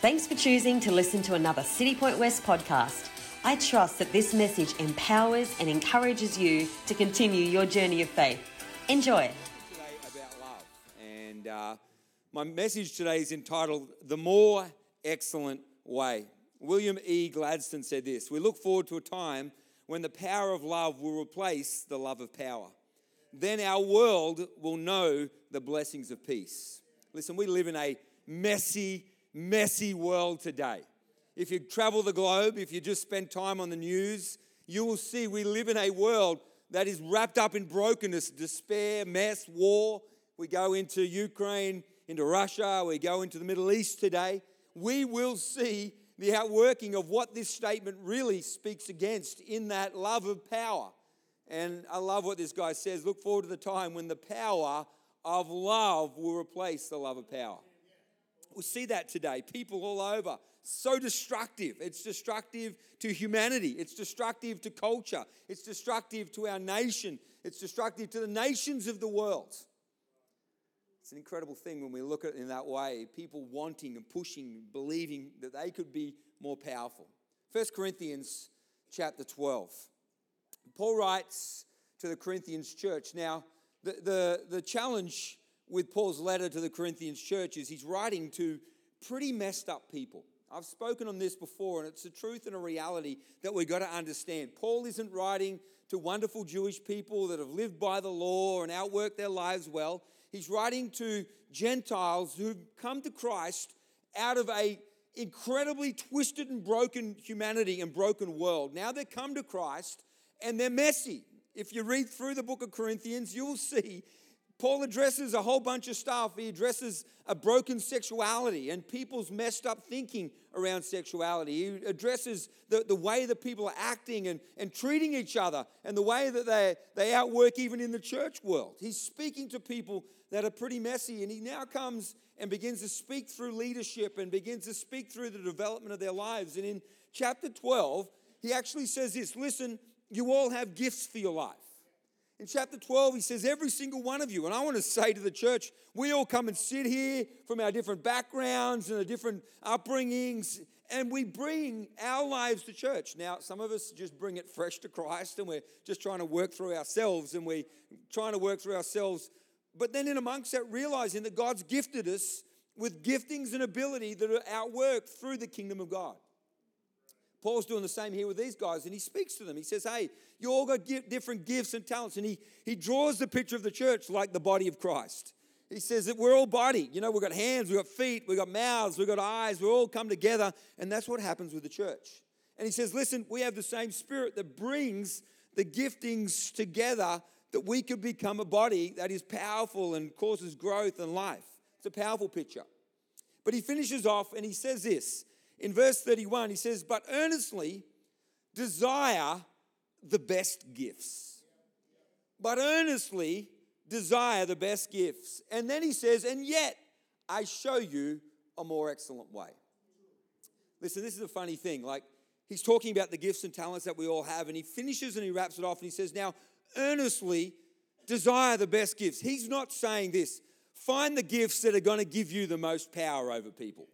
Thanks for choosing to listen to another Citipointe West podcast. I trust that this message empowers and encourages you to continue your journey of faith. Enjoy. Today about love, and uh, my message today is entitled "The More Excellent Way." William E. Gladstone said this: "We look forward to a time when the power of love will replace the love of power. Then our world will know the blessings of peace." Listen, we live in a messy, messy world today. If you travel the globe, if you just spend time on the news, you will see we live in a world that is wrapped up in brokenness, despair, mess, war. We go into Ukraine, into Russia, we go into the Middle East today. We will see the outworking of what this statement really speaks against in that love of power. And I love what this guy says. Look forward to the time when the power of love will replace the love of power. We see that today. People all over, so destructive. It's destructive to humanity, it's destructive to culture, it's destructive to our nation, it's destructive to the nations of the world. It's an incredible thing when we look at it in that way people wanting and pushing, believing that they could be more powerful. 1 Corinthians chapter 12. Paul writes to the Corinthians church. Now, the, the, the challenge with Paul's letter to the Corinthians church is he's writing to pretty messed up people. I've spoken on this before, and it's a truth and a reality that we've got to understand. Paul isn't writing to wonderful Jewish people that have lived by the law and outworked their lives well. He's writing to Gentiles who've come to Christ out of a incredibly twisted and broken humanity and broken world. Now they've come to Christ and they're messy. If you read through the book of Corinthians, you'll see Paul addresses a whole bunch of stuff. He addresses a broken sexuality and people's messed up thinking around sexuality. He addresses the, the way that people are acting and, and treating each other and the way that they, they outwork even in the church world. He's speaking to people that are pretty messy, and he now comes and begins to speak through leadership and begins to speak through the development of their lives. And in chapter 12, he actually says this listen, you all have gifts for your life. In chapter 12, he says, Every single one of you, and I want to say to the church, we all come and sit here from our different backgrounds and our different upbringings, and we bring our lives to church. Now, some of us just bring it fresh to Christ, and we're just trying to work through ourselves, and we're trying to work through ourselves. But then, in amongst that, realizing that God's gifted us with giftings and ability that are outworked through the kingdom of God. Paul's doing the same here with these guys, and he speaks to them. He says, Hey, you all got different gifts and talents. And he, he draws the picture of the church like the body of Christ. He says that we're all body. You know, we've got hands, we've got feet, we've got mouths, we've got eyes, we all come together, and that's what happens with the church. And he says, Listen, we have the same spirit that brings the giftings together that we could become a body that is powerful and causes growth and life. It's a powerful picture. But he finishes off and he says this in verse 31, he says, But earnestly desire the best gifts. But earnestly desire the best gifts. And then he says, And yet I show you a more excellent way. Listen, this is a funny thing. Like, he's talking about the gifts and talents that we all have, and he finishes and he wraps it off and he says, Now, earnestly desire the best gifts. He's not saying this. Find the gifts that are going to give you the most power over people.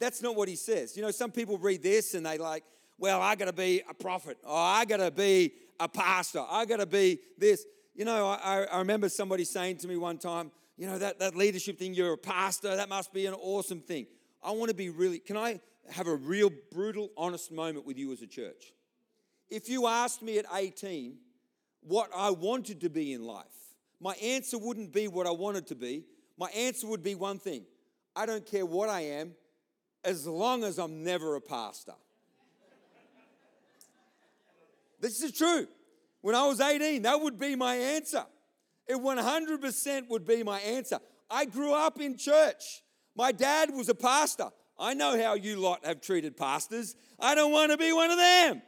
That's not what he says. You know, some people read this and they like, well, I got to be a prophet, or I got to be a pastor, I got to be this. You know, I, I remember somebody saying to me one time, you know, that, that leadership thing, you're a pastor, that must be an awesome thing. I want to be really, can I have a real brutal, honest moment with you as a church? If you asked me at 18 what I wanted to be in life, my answer wouldn't be what I wanted to be. My answer would be one thing I don't care what I am, as long as I'm never a pastor. this is true. When I was 18, that would be my answer. It 100% would be my answer. I grew up in church. My dad was a pastor. I know how you lot have treated pastors. I don't want to be one of them.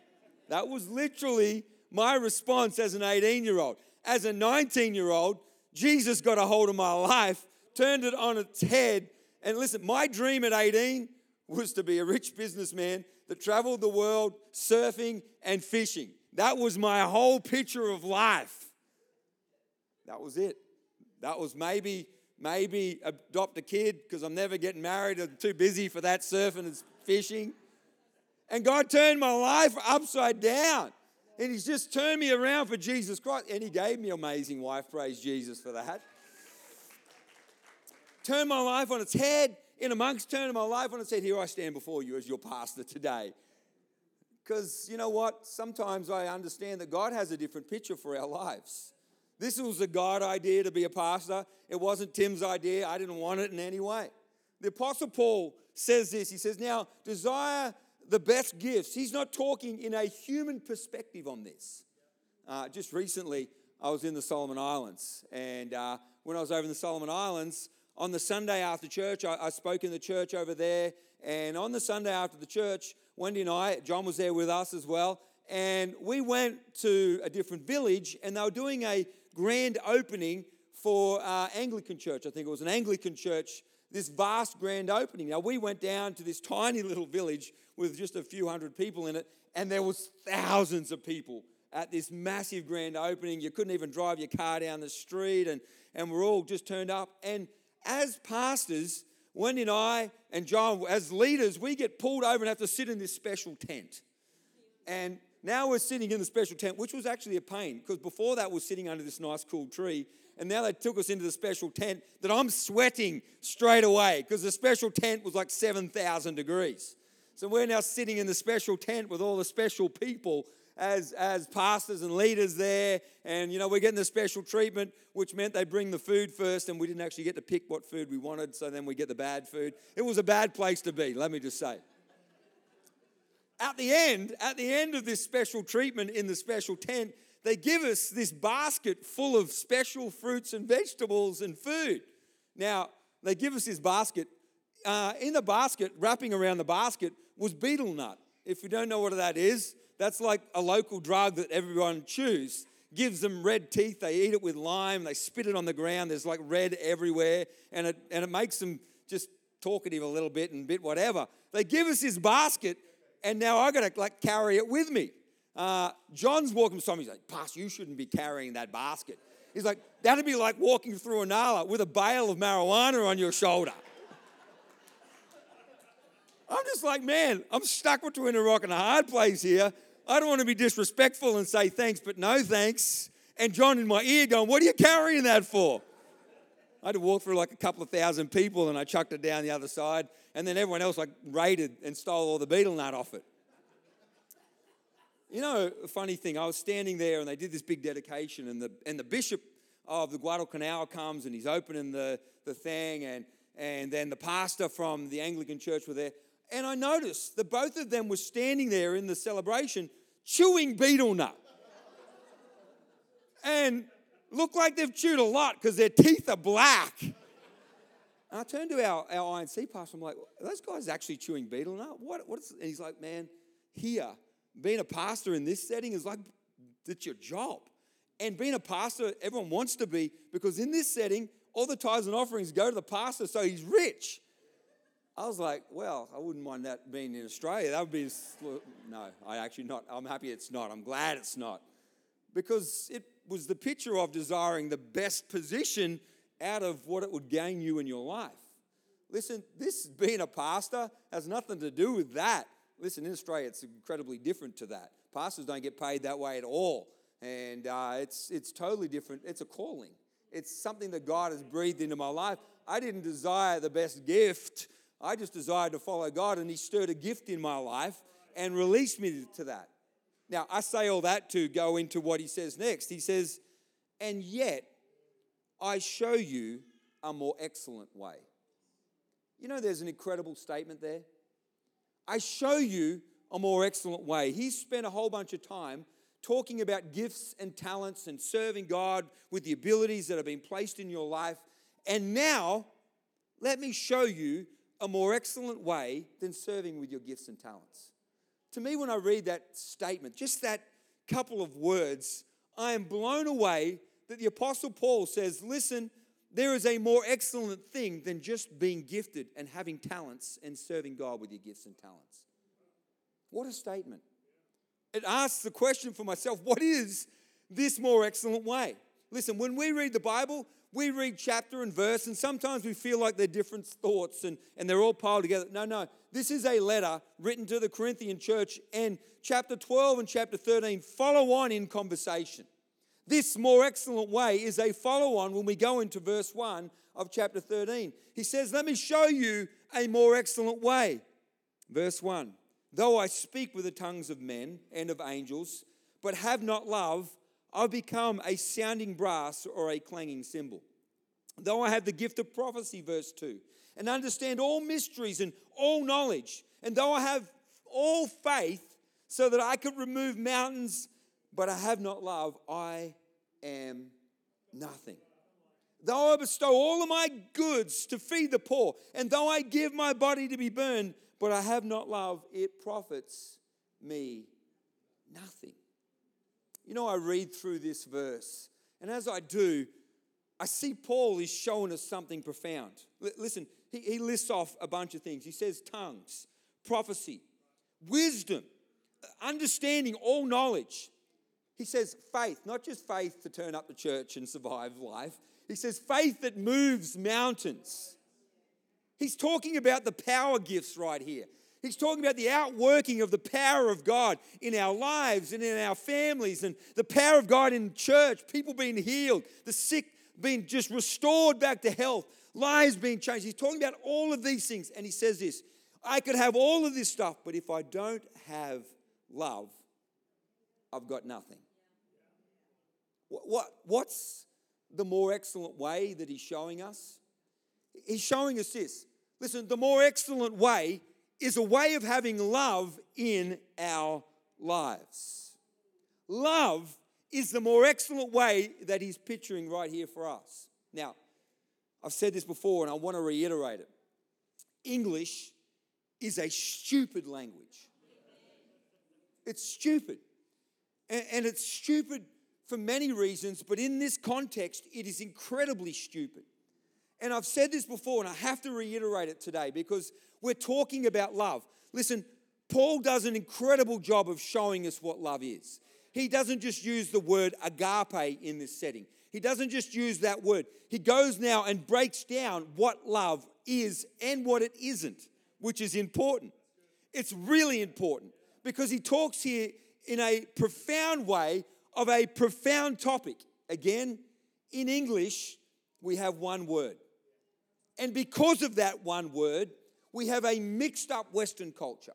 That was literally my response as an 18 year old. As a 19 year old, Jesus got a hold of my life, turned it on its head. And listen, my dream at 18 was to be a rich businessman that traveled the world surfing and fishing. That was my whole picture of life. That was it. That was maybe maybe adopt a kid because I'm never getting married. I'm too busy for that surfing and fishing. And God turned my life upside down. And He's just turned me around for Jesus Christ. And He gave me an amazing wife. Praise Jesus for that. Turned my life on its head. In amongst turning my life on its head, here I stand before you as your pastor today. Because you know what? Sometimes I understand that God has a different picture for our lives. This was a God idea to be a pastor. It wasn't Tim's idea. I didn't want it in any way. The Apostle Paul says this. He says, Now, desire the best gifts. He's not talking in a human perspective on this. Uh, just recently, I was in the Solomon Islands. And uh, when I was over in the Solomon Islands, on the Sunday after church, I, I spoke in the church over there. And on the Sunday after the church, Wendy and I, John was there with us as well. And we went to a different village, and they were doing a grand opening for uh, Anglican church. I think it was an Anglican church, this vast grand opening. Now, we went down to this tiny little village with just a few hundred people in it, and there was thousands of people at this massive grand opening. You couldn't even drive your car down the street, and, and we're all just turned up. And as pastors, Wendy and I and John, as leaders, we get pulled over and have to sit in this special tent. And now we're sitting in the special tent, which was actually a pain because before that we're sitting under this nice cool tree. And now they took us into the special tent that I'm sweating straight away because the special tent was like 7,000 degrees. So we're now sitting in the special tent with all the special people as, as pastors and leaders there. And, you know, we're getting the special treatment, which meant they bring the food first, and we didn't actually get to pick what food we wanted, so then we get the bad food. It was a bad place to be, let me just say. At the end, at the end of this special treatment in the special tent, they give us this basket full of special fruits and vegetables and food. Now, they give us this basket. Uh, in the basket, wrapping around the basket, was betel nut. If you don't know what that is, that's like a local drug that everyone chews. Gives them red teeth. They eat it with lime. They spit it on the ground. There's like red everywhere, and it and it makes them just talkative a little bit and bit whatever. They give us this basket, and now I got to like carry it with me. Uh, John's walking beside me. He's like, Pastor, you shouldn't be carrying that basket. He's like, that'd be like walking through a nala with a bale of marijuana on your shoulder. I'm just like, man, I'm stuck between a rock and a hard place here. I don't want to be disrespectful and say thanks, but no thanks. And John in my ear going, What are you carrying that for? I had to walk through like a couple of thousand people and I chucked it down the other side. And then everyone else like raided and stole all the betel nut off it. You know, a funny thing, I was standing there and they did this big dedication, and the, and the bishop of the Guadalcanal comes and he's opening the, the thing, and, and then the pastor from the Anglican church were there. And I noticed that both of them were standing there in the celebration chewing betel nut. and look like they've chewed a lot because their teeth are black. And I turned to our, our INC pastor, I'm like, those guys actually chewing betel nut? What, what is, and he's like, man, here, being a pastor in this setting is like, it's your job. And being a pastor, everyone wants to be because in this setting, all the tithes and offerings go to the pastor, so he's rich. I was like, well, I wouldn't mind that being in Australia. That would be, no, I actually not. I'm happy it's not. I'm glad it's not. Because it was the picture of desiring the best position out of what it would gain you in your life. Listen, this being a pastor has nothing to do with that. Listen, in Australia, it's incredibly different to that. Pastors don't get paid that way at all. And uh, it's, it's totally different. It's a calling, it's something that God has breathed into my life. I didn't desire the best gift I just desired to follow God, and He stirred a gift in my life and released me to that. Now, I say all that to go into what He says next. He says, And yet I show you a more excellent way. You know, there's an incredible statement there. I show you a more excellent way. He's spent a whole bunch of time talking about gifts and talents and serving God with the abilities that have been placed in your life. And now, let me show you a more excellent way than serving with your gifts and talents. To me, when I read that statement, just that couple of words, I am blown away that the Apostle Paul says, Listen, there is a more excellent thing than just being gifted and having talents and serving God with your gifts and talents. What a statement. It asks the question for myself what is this more excellent way? Listen, when we read the Bible, we read chapter and verse, and sometimes we feel like they're different thoughts and, and they're all piled together. No, no. This is a letter written to the Corinthian church, and chapter 12 and chapter 13 follow on in conversation. This more excellent way is a follow on when we go into verse 1 of chapter 13. He says, Let me show you a more excellent way. Verse 1 Though I speak with the tongues of men and of angels, but have not love, I've become a sounding brass or a clanging cymbal. Though I have the gift of prophecy, verse 2, and understand all mysteries and all knowledge, and though I have all faith so that I could remove mountains, but I have not love, I am nothing. Though I bestow all of my goods to feed the poor, and though I give my body to be burned, but I have not love, it profits me nothing. You know, I read through this verse, and as I do, I see Paul is showing us something profound. L- listen, he, he lists off a bunch of things. He says tongues, prophecy, wisdom, uh, understanding all knowledge. He says faith, not just faith to turn up the church and survive life. He says faith that moves mountains. He's talking about the power gifts right here. He's talking about the outworking of the power of God in our lives and in our families, and the power of God in church, people being healed, the sick being just restored back to health, lives being changed. He's talking about all of these things, and he says this I could have all of this stuff, but if I don't have love, I've got nothing. What, what, what's the more excellent way that he's showing us? He's showing us this. Listen, the more excellent way is a way of having love in our lives. Love is the more excellent way that he's picturing right here for us. Now, I've said this before and I want to reiterate it. English is a stupid language. It's stupid. And, it's stupid for many reasons, but in this context, it is incredibly stupid. And I've said this before, and I have to reiterate it today because we're talking about love. Listen, Paul does an incredible job of showing us what love is. He doesn't just use the word agape in this setting, he doesn't just use that word. He goes now and breaks down what love is and what it isn't, which is important. It's really important because he talks here in a profound way of a profound topic. Again, in English, we have one word. And because of that one word, we have a mixed up Western culture.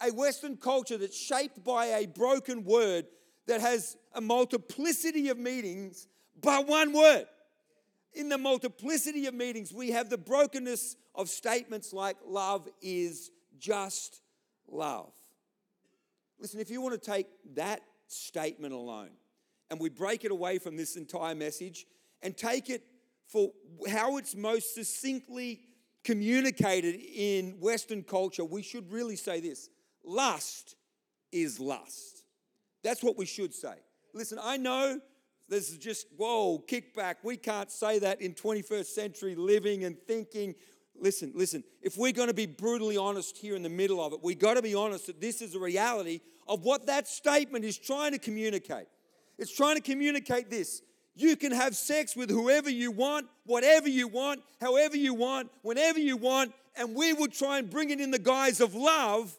A Western culture that's shaped by a broken word that has a multiplicity of meanings, but one word. In the multiplicity of meanings, we have the brokenness of statements like love is just love. Listen, if you want to take that statement alone and we break it away from this entire message and take it for how it's most succinctly communicated in Western culture, we should really say this lust is lust. That's what we should say. Listen, I know this is just, whoa, kickback. We can't say that in 21st century living and thinking. Listen, listen, if we're going to be brutally honest here in the middle of it, we got to be honest that this is a reality of what that statement is trying to communicate. It's trying to communicate this you can have sex with whoever you want, whatever you want, however you want, whenever you want, and we will try and bring it in the guise of love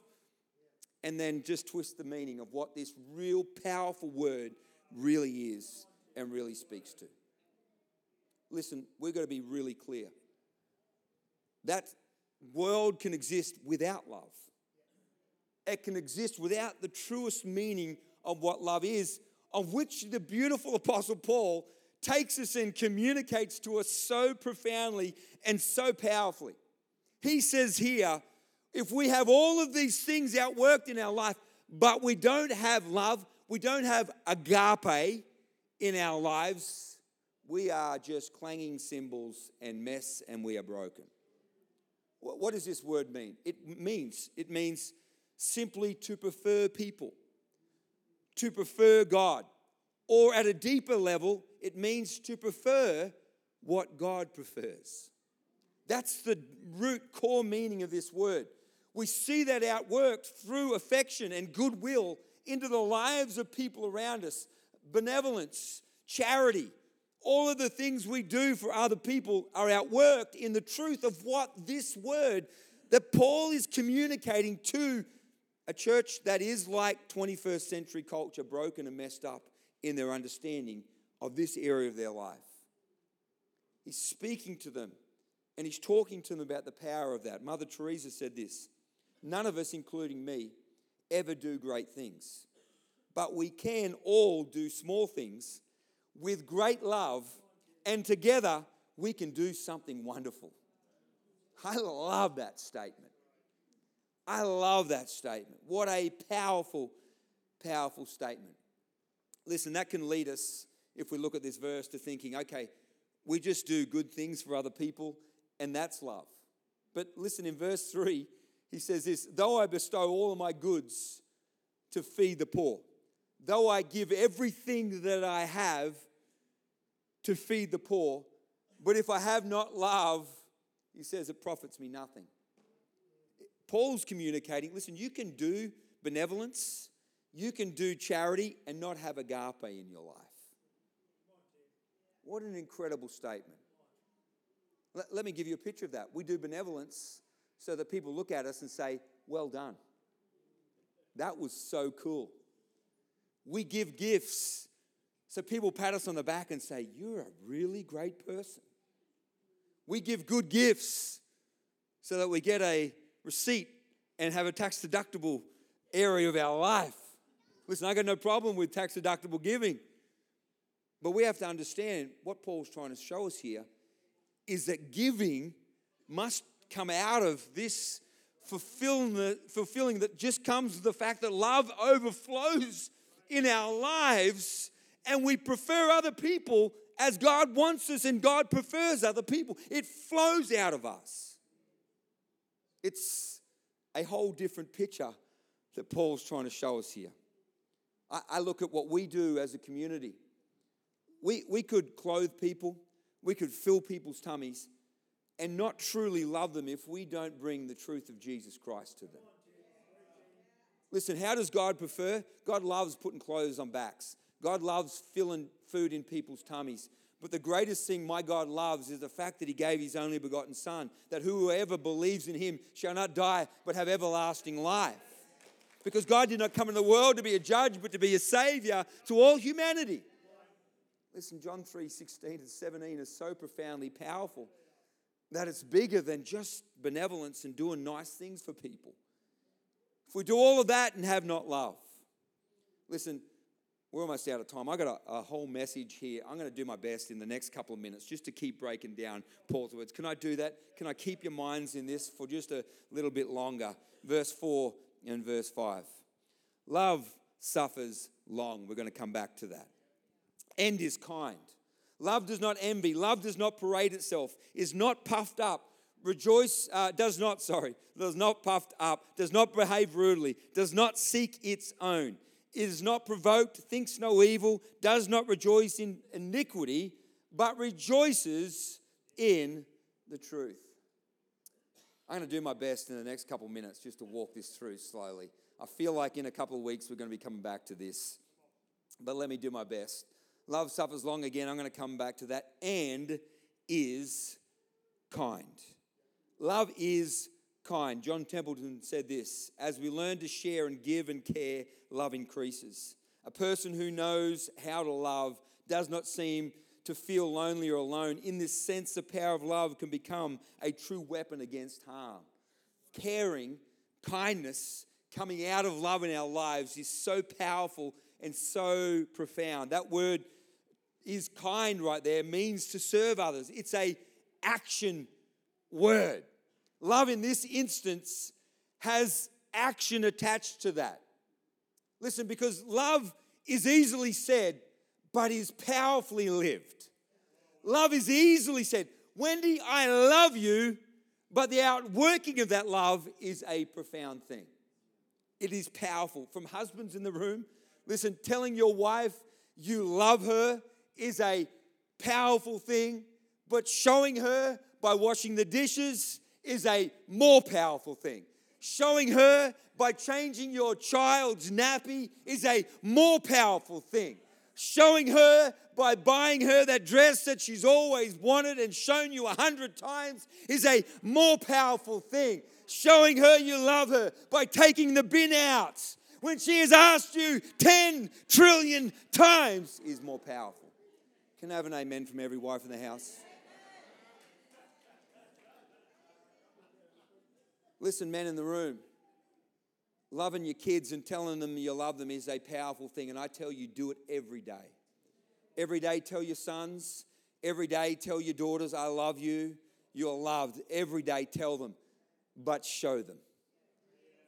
and then just twist the meaning of what this real powerful word really is and really speaks to. Listen, we're going to be really clear. That world can exist without love. It can exist without the truest meaning of what love is of which the beautiful Apostle Paul takes us and communicates to us so profoundly and so powerfully. He says here, if we have all of these things outworked in our life, but we don't have love, we don't have agape in our lives, we are just clanging cymbals and mess and we are broken. What does this word mean? It means, it means simply to prefer people to prefer God. Or at a deeper level, it means to prefer what God prefers. That's the root core meaning of this word. We see that outworked through affection and goodwill into the lives of people around us benevolence, charity, All of the things we do for other people are outworked in the truth of what this word that Paul is communicating to a church that is like 21st century culture, broken and messed up in their understanding of this area of their life. He's speaking to them and he's talking to them about the power of that. Mother Teresa said this None of us, including me, ever do great things, but we can all do small things with great love, and together we can do something wonderful. I love that statement. I love that statement. What a powerful, powerful statement. Listen, that can lead us, if we look at this verse, to thinking, okay, we just do good things for other people, and that's love. But listen, in verse 3, he says this Though I bestow all of my goods to feed the poor, though I give everything that I have to feed the poor, but if I have not love, he says it profits me nothing. Paul's communicating listen, you can do benevolence, you can do charity, and not have agape in your life. What an incredible statement. Let, let me give you a picture of that. We do benevolence so that people look at us and say, Well done. That was so cool. We give gifts so people pat us on the back and say, You're a really great person. We give good gifts so that we get a receipt and have a tax deductible area of our life. Listen, I got no problem with tax deductible giving. But we have to understand what Paul's trying to show us here is that giving must come out of this fulfilling, fulfilling that just comes with the fact that love overflows in our lives and we prefer other people as God wants us and God prefers other people. It flows out of us. It's a whole different picture that Paul's trying to show us here. I, I look at what we do as a community. We, we could clothe people, we could fill people's tummies, and not truly love them if we don't bring the truth of Jesus Christ to them. Listen, how does God prefer? God loves putting clothes on backs. God loves filling food in people's tummies. But the greatest thing my God loves is the fact that He gave His only begotten Son, that whoever believes in Him shall not die but have everlasting life. Because God did not come in the world to be a judge, but to be a Savior to all humanity. Listen, John 3 16 and 17 is so profoundly powerful that it's bigger than just benevolence and doing nice things for people. If we do all of that and have not love, listen, we're almost out of time. I got a, a, whole message here. I'm going to do my best in the next couple of minutes just to keep breaking down Paul's words. Can I do that? Can I keep your minds in this for just a little bit longer? Verse 4 and verse 5. Love suffers long. We're going to come back to that. End is kind. Love does not envy. Love does not parade itself, is not puffed up. Rejoice, uh, does not, sorry, does not puffed up, does not behave rudely, does not seek its own is not provoked, thinks no evil, does not rejoice in iniquity, but rejoices in the truth. I'm going to do my best in the next couple minutes just to walk this through slowly. I feel like in a couple of weeks we're going to be coming back to this, but let me do my best. Love suffers long again. I'm going to come back to that and is kind. Love is kind. John Templeton said this As we learn to share and give and care, love increases. A person who knows how to love does not seem to feel lonely or alone. In this sense, the power of love can become a true weapon against harm. Caring, kindness, coming out of love in our lives is so powerful and so profound. That word is kind right there means to serve others. It's a action word. Love in this instance has action attached to that. Listen, because love is easily said, but is powerfully lived. Love is easily said. Wendy, I love you, but the outworking of that love is a profound thing. It is powerful. From husbands in the room, listen, telling your wife you love her is a powerful thing, but showing her by washing the dishes is a more powerful thing. Showing her by changing your child's nappy is a more powerful thing. Showing her by buying her that dress that she's always wanted and shown you a hundred times is a more powerful thing. Showing her you love her by taking the bin out when she has asked you 10 trillion times is more powerful. Can I have an amen from every wife in the house? Listen, men in the room, loving your kids and telling them you love them is a powerful thing. And I tell you, do it every day. Every day, tell your sons. Every day, tell your daughters, I love you. You're loved. Every day, tell them, but show them.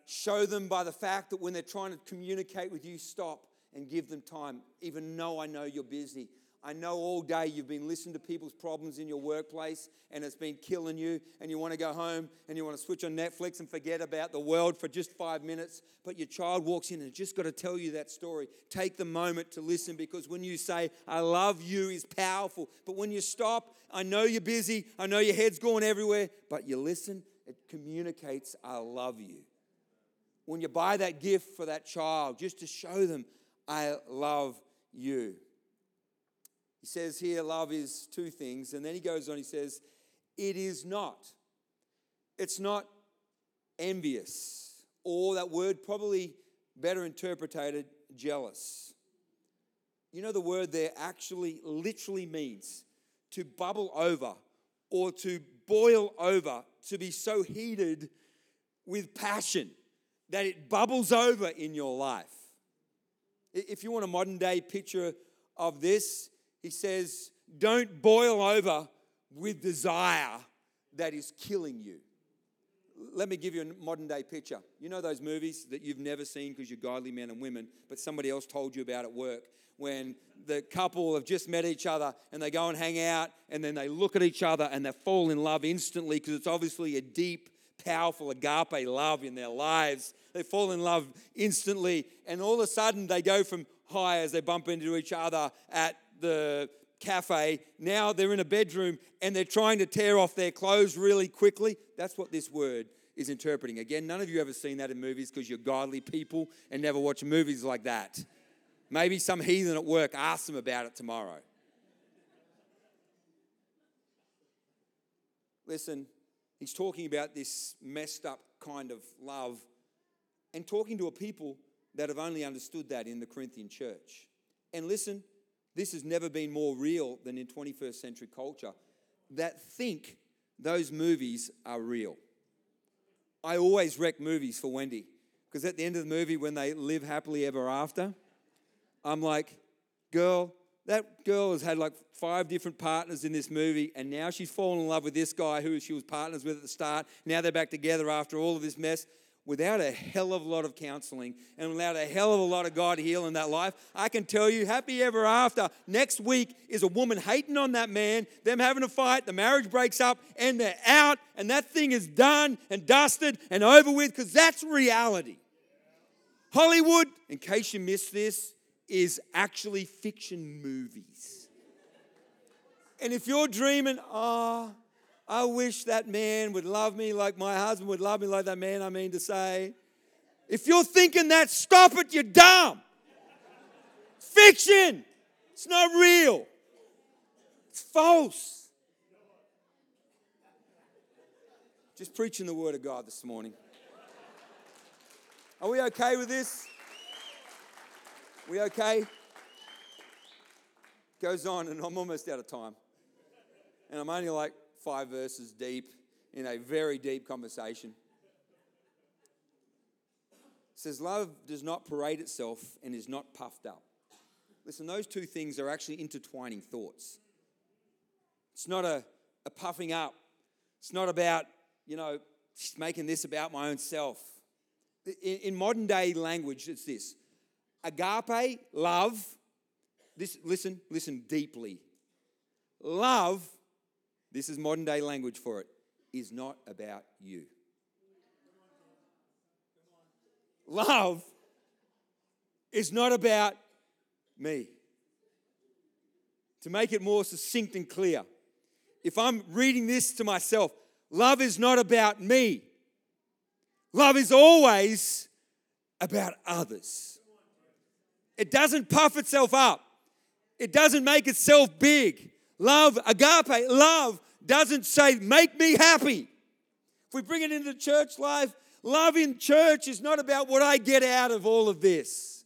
Show them by the fact that when they're trying to communicate with you, stop and give them time. Even though I know you're busy, I know all day you've been listening to people's problems in your workplace and it's been killing you, and you want to go home and you want to switch on Netflix and forget about the world for just five minutes. But your child walks in and just got to tell you that story. Take the moment to listen because when you say, I love you, is powerful. But when you stop, I know you're busy, I know your head's going everywhere, but you listen, it communicates, I love you. When you buy that gift for that child, just to show them, I love you. He says here, love is two things. And then he goes on, he says, it is not. It's not envious, or that word probably better interpreted, jealous. You know, the word there actually literally means to bubble over or to boil over, to be so heated with passion that it bubbles over in your life. If you want a modern day picture of this, he says, don't boil over with desire that is killing you. Let me give you a modern day picture. You know those movies that you've never seen because you're godly men and women, but somebody else told you about at work when the couple have just met each other and they go and hang out and then they look at each other and they fall in love instantly because it's obviously a deep, powerful agape love in their lives. They fall in love instantly and all of a sudden they go from high as they bump into each other at the cafe. Now they're in a bedroom and they're trying to tear off their clothes really quickly. That's what this word is interpreting. Again, none of you ever seen that in movies because you're godly people and never watch movies like that. Maybe some heathen at work ask them about it tomorrow. Listen, he's talking about this messed up kind of love and talking to a people that have only understood that in the Corinthian church. And listen, this has never been more real than in 21st century culture that think those movies are real. I always wreck movies for Wendy because at the end of the movie, when they live happily ever after, I'm like, girl, that girl has had like five different partners in this movie, and now she's fallen in love with this guy who she was partners with at the start. Now they're back together after all of this mess without a hell of a lot of counseling and without a hell of a lot of God healing that life, I can tell you, happy ever after. Next week is a woman hating on that man, them having a fight, the marriage breaks up, and they're out, and that thing is done and dusted and over with because that's reality. Hollywood, in case you missed this, is actually fiction movies. And if you're dreaming, ah, oh, I wish that man would love me like my husband would love me like that man, I mean to say. If you're thinking that, stop it, you're dumb. Fiction. It's not real. It's false. Just preaching the word of God this morning. Are we okay with this? We okay? Goes on, and I'm almost out of time. And I'm only like five verses deep in a very deep conversation. It says, Love does not parade itself and is not puffed up. Listen, those two things are actually intertwining thoughts. It's not a, a puffing up, it's not about, you know, making this about my own self. In, in modern day language, it's this agape, love, this, listen, listen deeply. Love this is modern day language for it, is not about you. Love is not about me. To make it more succinct and clear, if I'm reading this to myself, love is not about me. Love is always about others. It doesn't puff itself up. it doesn't make itself big. Love, agape, love doesn't say, make me happy. If we bring it into church life, love in church is not about what I get out of all of this.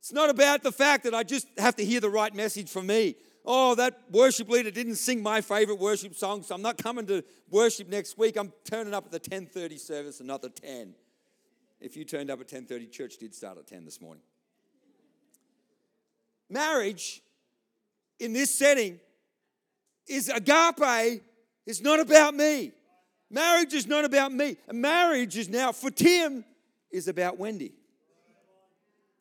It's not about the fact that I just have to hear the right message from me. Oh, that worship leader didn't sing my favorite worship song, so I'm not coming to worship next week. I'm turning up at the 10:30 service and not the 10. If you turned up at 10:30, church did start at 10 this morning. Marriage in this setting is agape, it's not about me. Marriage is not about me. Marriage is now, for Tim, is about Wendy.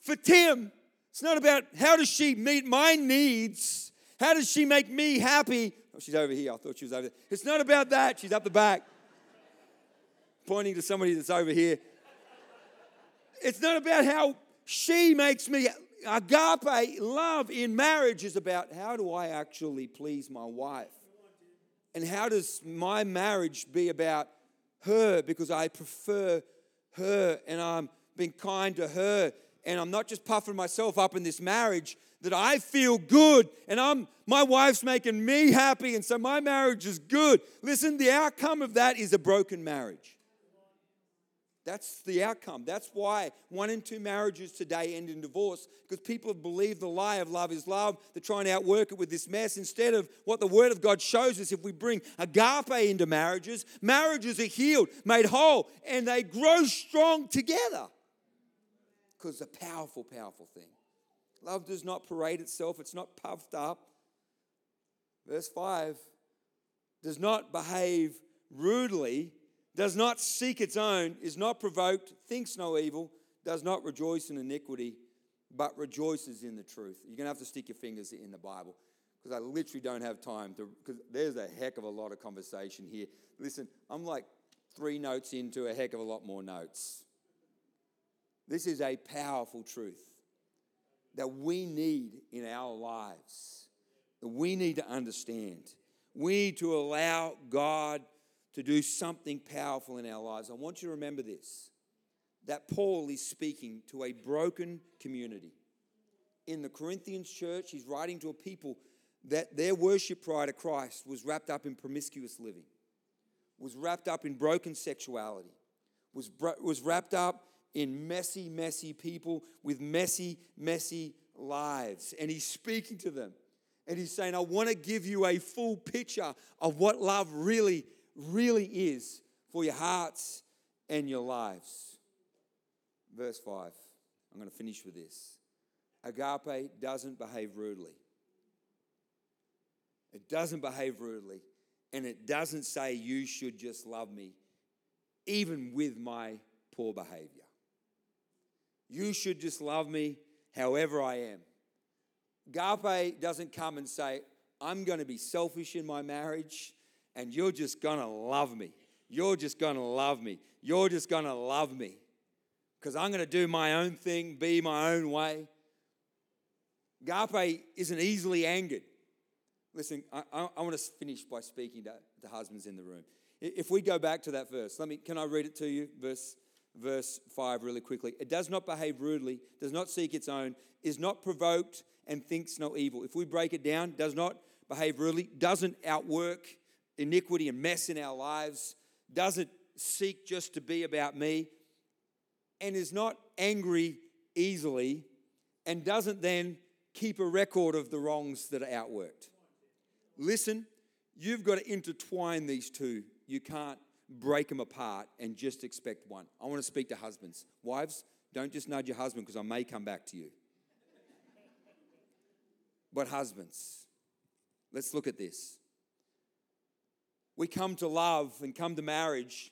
For Tim, it's not about how does she meet my needs? How does she make me happy? Oh, she's over here. I thought she was over there. It's not about that. She's up the back, pointing to somebody that's over here. It's not about how she makes me agape love in marriage is about how do I actually please my wife? And how does my marriage be about her because I prefer her and I'm being kind to her and I'm not just puffing myself up in this marriage that I feel good and I'm my wife's making me happy and so my marriage is good. Listen, the outcome of that is a broken marriage. That's the outcome. That's why one in two marriages today end in divorce because people have believed the lie of love is love. They're trying to outwork it with this mess instead of what the Word of God shows us. If we bring agape into marriages, marriages are healed, made whole, and they grow strong together because it's a powerful, powerful thing. Love does not parade itself, it's not puffed up. Verse 5 does not behave rudely does not seek its own, is not provoked, thinks no evil, does not rejoice in iniquity, but rejoices in the truth. You're going to have to stick your fingers in the Bible because I literally don't have time to, because there's a heck of a lot of conversation here. Listen, I'm like three notes into a heck of a lot more notes. This is a powerful truth that we need in our lives, that we need to understand. We need to allow God to do something powerful in our lives. I want you to remember this that Paul is speaking to a broken community. In the Corinthians church, he's writing to a people that their worship prior to Christ was wrapped up in promiscuous living, was wrapped up in broken sexuality, was, was wrapped up in messy, messy people with messy, messy lives. And he's speaking to them. And he's saying, I want to give you a full picture of what love really really is for your hearts and your lives. Verse 5. I'm going to finish with this. Agape doesn't behave rudely. It doesn't behave rudely. And it doesn't say you should just love me, even with my poor behavior. You should just love me however I am. Agape doesn't come and say, I'm going to be selfish in my marriage and you're just gonna love me. You're just gonna love me. You're just gonna love me. Because I'm gonna do my own thing, be my own way. Agape isn't easily angered. Listen, I, I, I want to finish by speaking to, the husbands in the room. If we go back to that verse, let me can I read it to you? Verse verse 5 really quickly. It does not behave rudely, does not seek its own, is not provoked, and thinks no evil. If we break it down, does not behave rudely, doesn't outwork iniquity and mess in our lives, doesn't seek just to be about me, and is not angry easily, and doesn't then keep a record of the wrongs that are outworked. Listen, you've got to intertwine these two. You can't break them apart and just expect one. I want to speak to husbands. Wives, don't just nudge your husband because I may come back to you. But husbands, let's look at this we come to love and come to marriage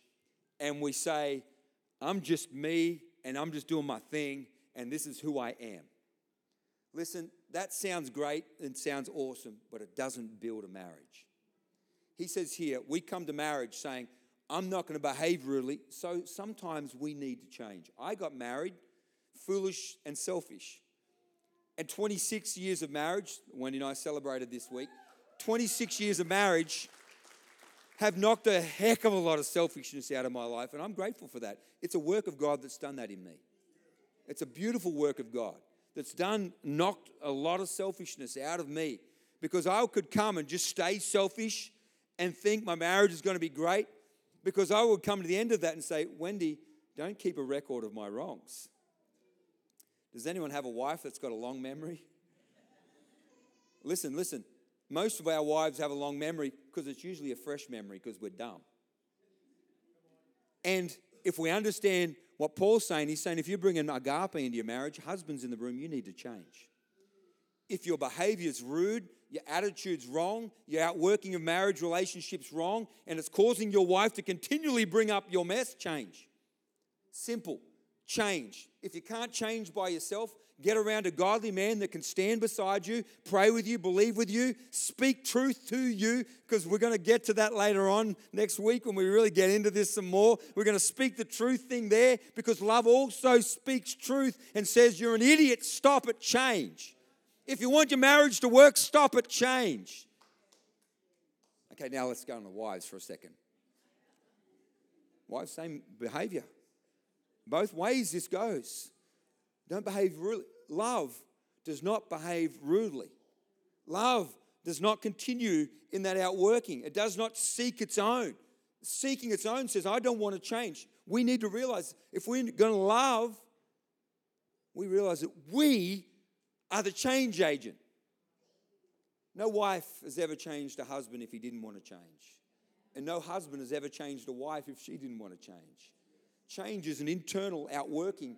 and we say, I'm just me and I'm just doing my thing and this is who I am. Listen, that sounds great and sounds awesome, but it doesn't build a marriage. He says here, we come to marriage saying, I'm not going to behave really, so sometimes we need to change. I got married foolish and selfish. And 26 years of marriage, Wendy and I celebrated this week, 26 years of marriage have knocked a heck of a lot of selfishness out of my life, and I'm grateful for that. It's a work of God that's done that in me. It's a beautiful work of God that's done knocked a lot of selfishness out of me because I could come and just stay selfish and think my marriage is going to be great because I would come to the end of that and say, Wendy, don't keep a record of my wrongs. Does anyone have a wife that's got a long memory? listen, listen. Most of our wives have a long memory because it's usually a fresh memory because we're dumb. And if we understand what Paul's saying, he's saying if you bring an agape into your marriage, husbands in the room, you need to change. If your behavior is rude, your attitude's wrong, your outworking of marriage relationships wrong, and it's causing your wife to continually bring up your mess, change. Simple. Change. If you can't change by yourself, get around a godly man that can stand beside you, pray with you, believe with you, speak truth to you, because we're going to get to that later on next week when we really get into this some more. We're going to speak the truth thing there because love also speaks truth and says, You're an idiot, stop it, change. If you want your marriage to work, stop it, change. Okay, now let's go on to wives for a second. Wives, same behavior. Both ways this goes. Don't behave rudely. Love does not behave rudely. Love does not continue in that outworking. It does not seek its own. Seeking its own says, I don't want to change. We need to realize if we're going to love, we realize that we are the change agent. No wife has ever changed a husband if he didn't want to change. And no husband has ever changed a wife if she didn't want to change. Change is an internal outworking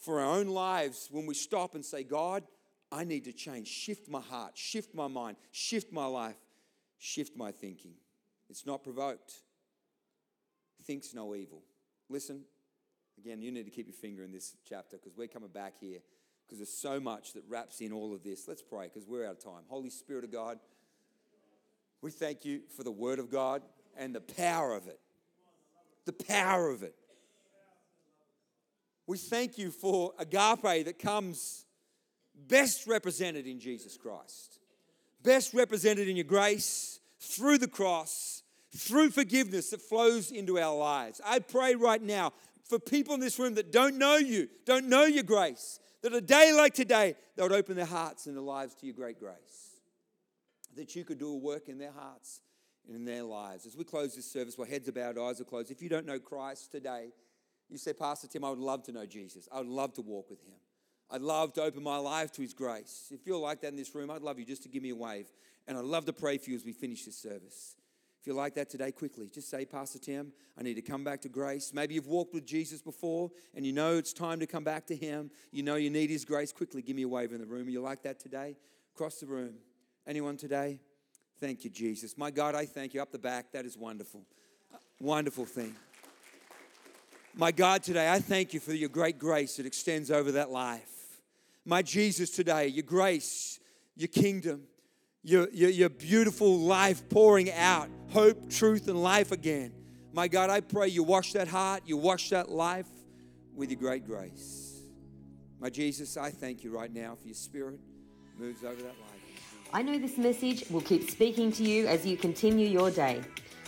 for our own lives when we stop and say, God, I need to change. Shift my heart, shift my mind, shift my life, shift my thinking. It's not provoked, thinks no evil. Listen, again, you need to keep your finger in this chapter because we're coming back here because there's so much that wraps in all of this. Let's pray because we're out of time. Holy Spirit of God, we thank you for the Word of God and the power of it. The power of it. We thank you for agape that comes best represented in Jesus Christ, best represented in your grace through the cross, through forgiveness that flows into our lives. I pray right now for people in this room that don't know you, don't know your grace, that a day like today, they would open their hearts and their lives to your great grace. That you could do a work in their hearts and in their lives. As we close this service, while heads are bowed, eyes are closed, if you don't know Christ today, you say, Pastor Tim, I would love to know Jesus. I would love to walk with him. I'd love to open my life to his grace. If you're like that in this room, I'd love you just to give me a wave. And I'd love to pray for you as we finish this service. If you're like that today, quickly, just say, Pastor Tim, I need to come back to grace. Maybe you've walked with Jesus before and you know it's time to come back to him. You know you need his grace. Quickly, give me a wave in the room. Are you like that today? Across the room. Anyone today? Thank you, Jesus. My God, I thank you. Up the back, that is wonderful. Wonderful thing. My God, today, I thank you for your great grace that extends over that life. My Jesus, today, your grace, your kingdom, your, your, your beautiful life pouring out hope, truth, and life again. My God, I pray you wash that heart, you wash that life with your great grace. My Jesus, I thank you right now for your spirit moves over that life. I know this message will keep speaking to you as you continue your day.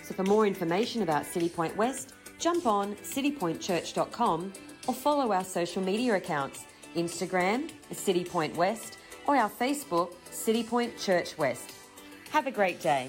So for more information about Citipointe West, jump on citipointechurch.com or follow our social media accounts Instagram, Citipointe West, or our Facebook, Citipointe Church West. Have a great day.